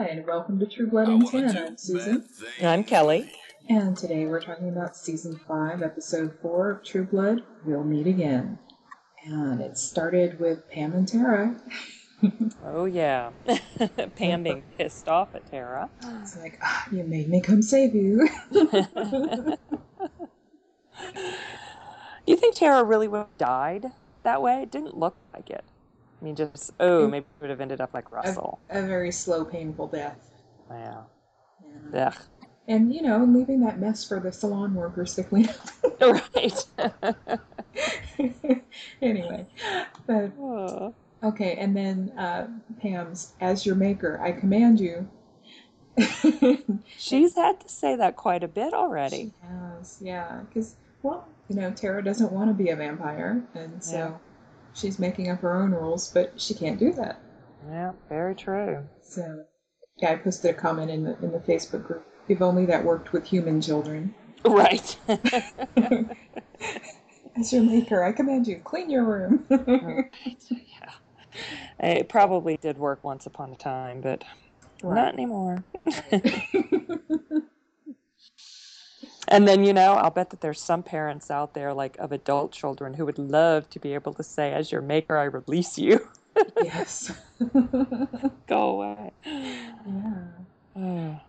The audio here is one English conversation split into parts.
Hi, and welcome to True Blood in 10. I'm Susan. And I'm Kelly. And today we're talking about Season 5, Episode 4 of True Blood We'll Meet Again. And it started with Pam and Tara. Oh, yeah. Pam being pissed off at Tara. It's like, ah, you made me come save you. you think Tara really would have died that way? It didn't look like it. I mean, just, oh, maybe it would have ended up like Russell. a, a very slow, painful death. Yeah. Yeah. Ugh. And, you know, leaving that mess for the salon workers to clean up. Right. anyway, but Oh. Okay, and then uh, Pam's, as your maker, I command you. She's had to say that quite a bit already. She has, yeah, because well, you know, Tara doesn't want to be a vampire, and so Yeah. She's making up her own rules, but she can't do that. Yeah, very true. So, yeah, I posted a comment in the in the Facebook group. If only that worked with human children. Right. As your maker, I command you, clean your room. yeah. It probably did work once upon a time, but not anymore. And then, you know, I'll bet that there's some parents out there, like of adult children, who would love to be able to say, as your maker, I release you. yes. Go away. yeah. Oh.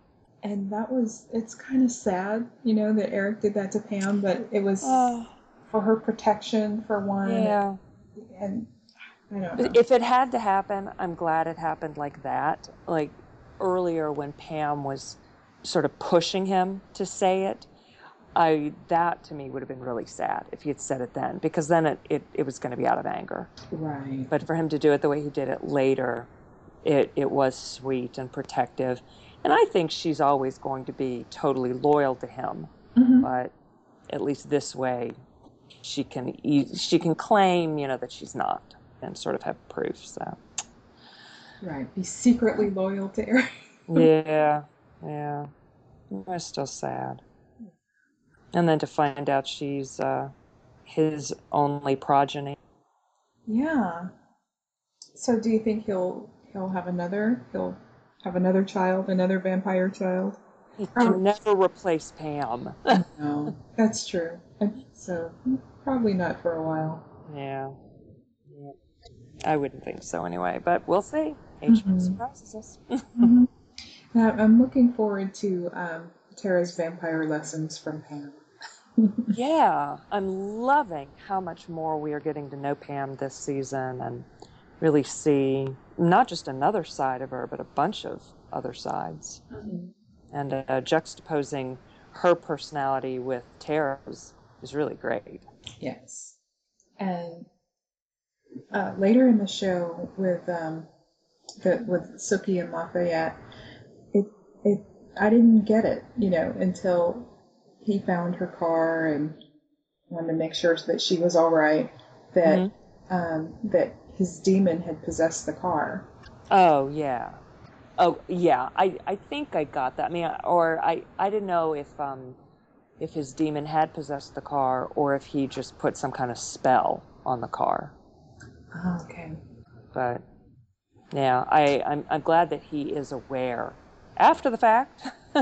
And that was, it's kind of sad, you know, that Eric did that to Pam, but it was Oh, for her protection, for one. yeah. And I don't know. If it had to happen, I'm glad it happened like that. Like earlier when Pam was sort of pushing him to say it, I that to me would have been really sad if he had said it then, because then it, it, it was going to be out of anger. right. But for him to do it the way he did it later, it, it was sweet and protective. And I think she's always going to be totally loyal to him. Mhm. But at least this way, she can she can claim, you know, that she's not, and sort of have proof. So Right. Be secretly loyal to Eric. yeah, yeah, it's still sad. And then to find out she's uh, his only progeny. Yeah. So do you think he'll he'll have another he'll have another child, another vampire child? He Oh. can never replace Pam. No. That's true. So probably not for a while. Yeah. yeah. I wouldn't think so anyway, but we'll see. Age Mhm. surprises us. Mhm. Now, I'm looking forward to um, Tara's vampire lessons from Pam. Yeah, I'm loving how much more we are getting to know Pam this season and really see not just another side of her, but a bunch of other sides. And uh, juxtaposing her personality with Tara's is really great. Yes. And uh, later in the show with um, the with Sookie and Lafayette, it it I didn't get it, you know, until he found her car and wanted to make sure that she was all right. That Mhm. um, that his demon had possessed the car. Oh yeah. Oh yeah. I, I think I got that. I mean, or I, I didn't know if um if his demon had possessed the car or if he just put some kind of spell on the car. Oh, okay. But yeah, I I'm I'm glad that he is aware after the fact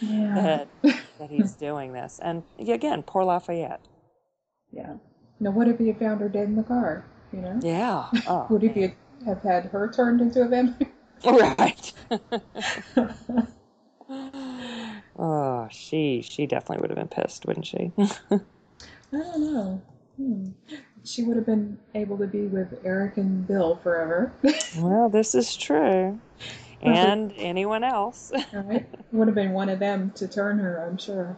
Yeah. that that he's doing this. And again, poor Lafayette. Yeah. Now, what if he had found her dead in the car? You know, Yeah. Oh, would he have had her turned into a vampire? right? oh, she she definitely would have been pissed, wouldn't she? I don't know. Hmm. She would have been able to be with Eric and Bill forever. well, this is true. And anyone else. right? Would have been one of them to turn her, I'm sure.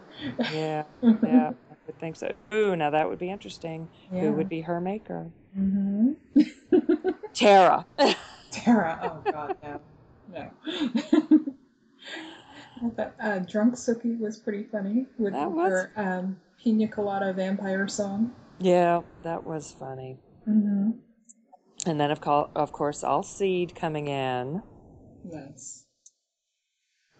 yeah, yeah, I would think so. Ooh, now that would be interesting. Yeah. Who would be her maker? hmm Tara. Tara. Oh, God, no. No. I thought uh, Drunk Sookie was pretty funny with That her um, Pina Colada vampire song. yeah, that was funny. hmm And then, of, co- of course, Alcide coming in. Yes.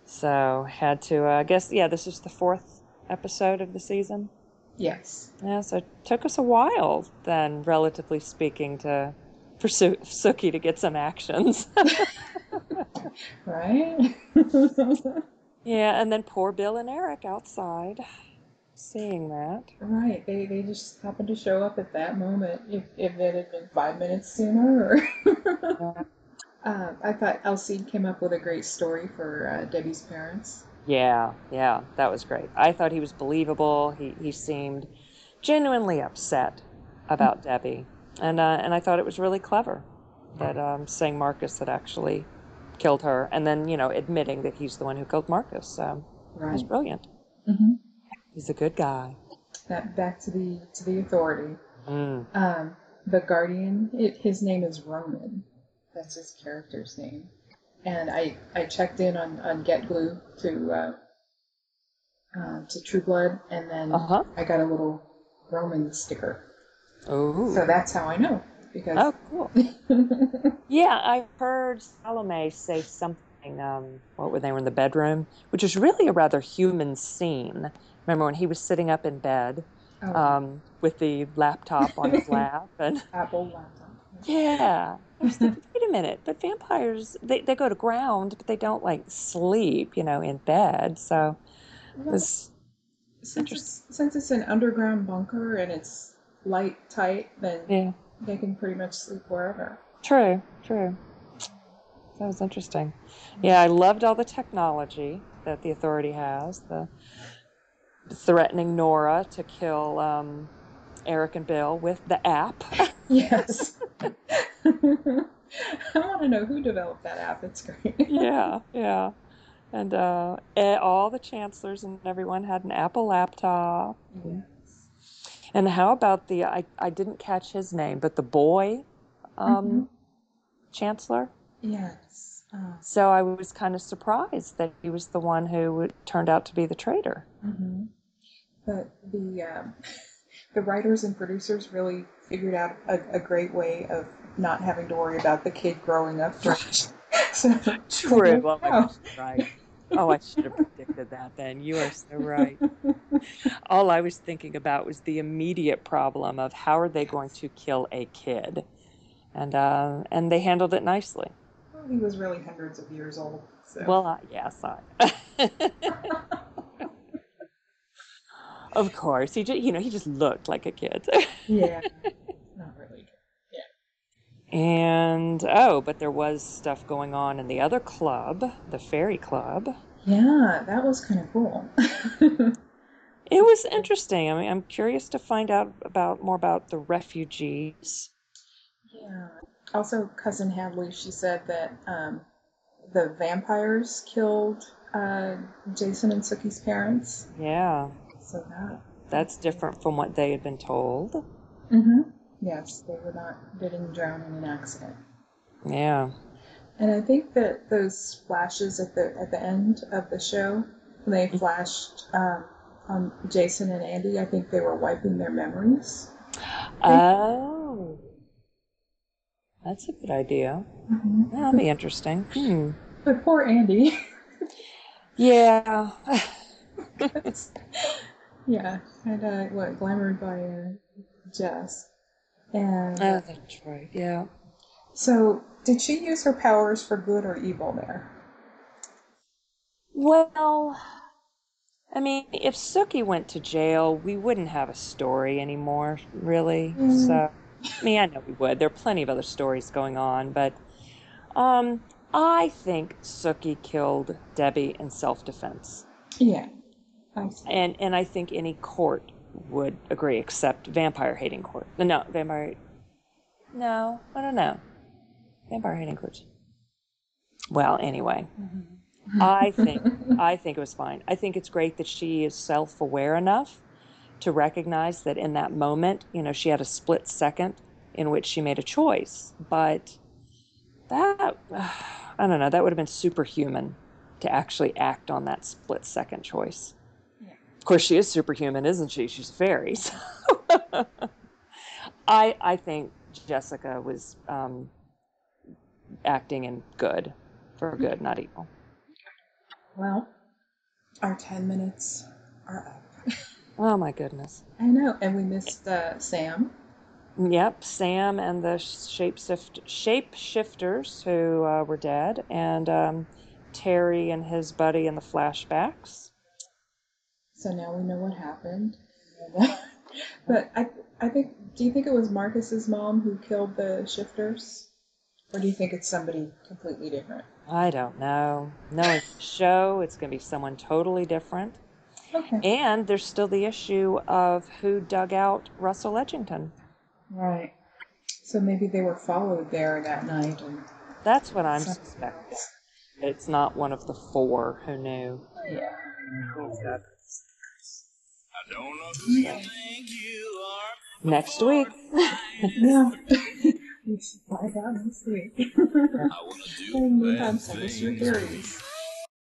So, had to, uh, I guess, yeah, this is the fourth episode of the season. Yes. Yeah, so it took us a while then, relatively speaking, to for Su- Sookie to get some actions. right? Yeah, and then poor Bill and Eric outside seeing that. right. They they just happened to show up at that moment. If if it had been five minutes sooner, or uh, I thought Alcide came up with a great story for uh, Debbie's parents. Yeah, yeah, that was great. I thought he was believable. He he seemed genuinely upset about Debbie, and uh, and I thought it was really clever that um, saying Marcus had actually killed her, and then you know admitting that he's the one who killed Marcus. Um, it was Right. brilliant. hmm He's a good guy. That back to the to the authority. Mm. Um, the guardian. It, his name is Roman. That's his character's name. And I I checked in on on GetGlue to uh, uh, to True Blood, and then Uh huh. I got a little Roman sticker. Oh. So that's how I know because. Oh, cool. Yeah, I heard Salome say something. Um, what when they were in the bedroom, which is really a rather human scene. Remember when he was sitting up in bed oh, um, with the laptop on his lap, and Apple laptop. Yeah, I was thinking, wait a minute, but vampires they, they go to ground, but they don't like sleep, you know, in bed. So Well, this, since it's, since it's an underground bunker and it's light tight, then yeah, they can pretty much sleep wherever. true, true. That was interesting. Yeah, I loved all the technology that the authority has. The threatening Nora to kill um, Eric and Bill with the app. Yes. I want to know who developed that app. It's great. yeah, yeah. And uh, eh, all the chancellors and everyone had an Apple laptop. Yes. And how about the, I, I didn't catch his name, but the boy um, Mhm. chancellor? Yes. Uh, So I was kind of surprised that he was the one who turned out to be the traitor. mhm. But the um, the writers and producers really figured out a, a great way of not having to worry about the kid growing up. so, True. Oh, right. Oh, I should have predicted that then. You are so right. All I was thinking about was the immediate problem of how are they going to kill a kid? And uh, and they handled it nicely. Well, he was really hundreds of years old. So. Well, uh, yes, I. of course, he just, you know, he just looked like a kid. yeah, not really. Yeah. and oh, but there was stuff going on in the other club, the Fairy Club. Yeah, that was kind of cool. It was interesting. I mean, I'm curious to find out about more about the refugees. yeah. Also, cousin Hadley, she said that um, the vampires killed uh, Jason and Sookie's parents. Yeah, So that. that's different from what they had been told. Mm-hmm. Yes, they were not didn't drown in an accident. Yeah. And I think that those flashes at the at the end of the show, when they flashed um, on Jason and Andy, I think they were wiping their memories. Oh, that's a good idea. Mm-hmm. That'll be interesting. Hmm. But poor Andy. Yeah. yeah, and uh, what glamored by uh, Jess. And oh, that's right. Yeah. so, did she use her powers for good or evil there? Well, I mean, if Sookie went to jail, we wouldn't have a story anymore, really. Mm. So, I mean, I know we would. There are plenty of other stories going on, but um, I think Sookie killed Debbie in self-defense, Yeah, I see. And and I think any court would agree, except vampire-hating court. No, vampire. No, I don't know. Vampire-hating courts. Well, anyway. Mm-hmm. I think I think it was fine. I think it's great that she is self-aware enough to recognize that in that moment, you know, she had a split second in which she made a choice. But that I don't know, that would have been superhuman to actually act on that split second choice. Course she is superhuman, isn't she? She's a fairy. So I I think Jessica was um, acting in good for good, not evil. Well, our 10 minutes are up. Oh my goodness. I know, and we missed uh, Sam. Yep, Sam and the shapeshift shapeshifters who uh, were dead, and um, Terry and his buddy in the flashbacks. So now we know what happened. but I, I think. Do you think it was Marcus's mom who killed the shifters, or do you think it's somebody completely different? I don't know. No, it's a show. It's going to be someone totally different. Okay. And there's still the issue of who dug out Russell Edgington. Right. So maybe they were followed there that night, and That's what I'm suspecting. It's not one of the four who knew. yeah. Don't know who you think you are. Next week. Yeah. we should find out next week. I wanna do In the bad meantime, send us your things. theories.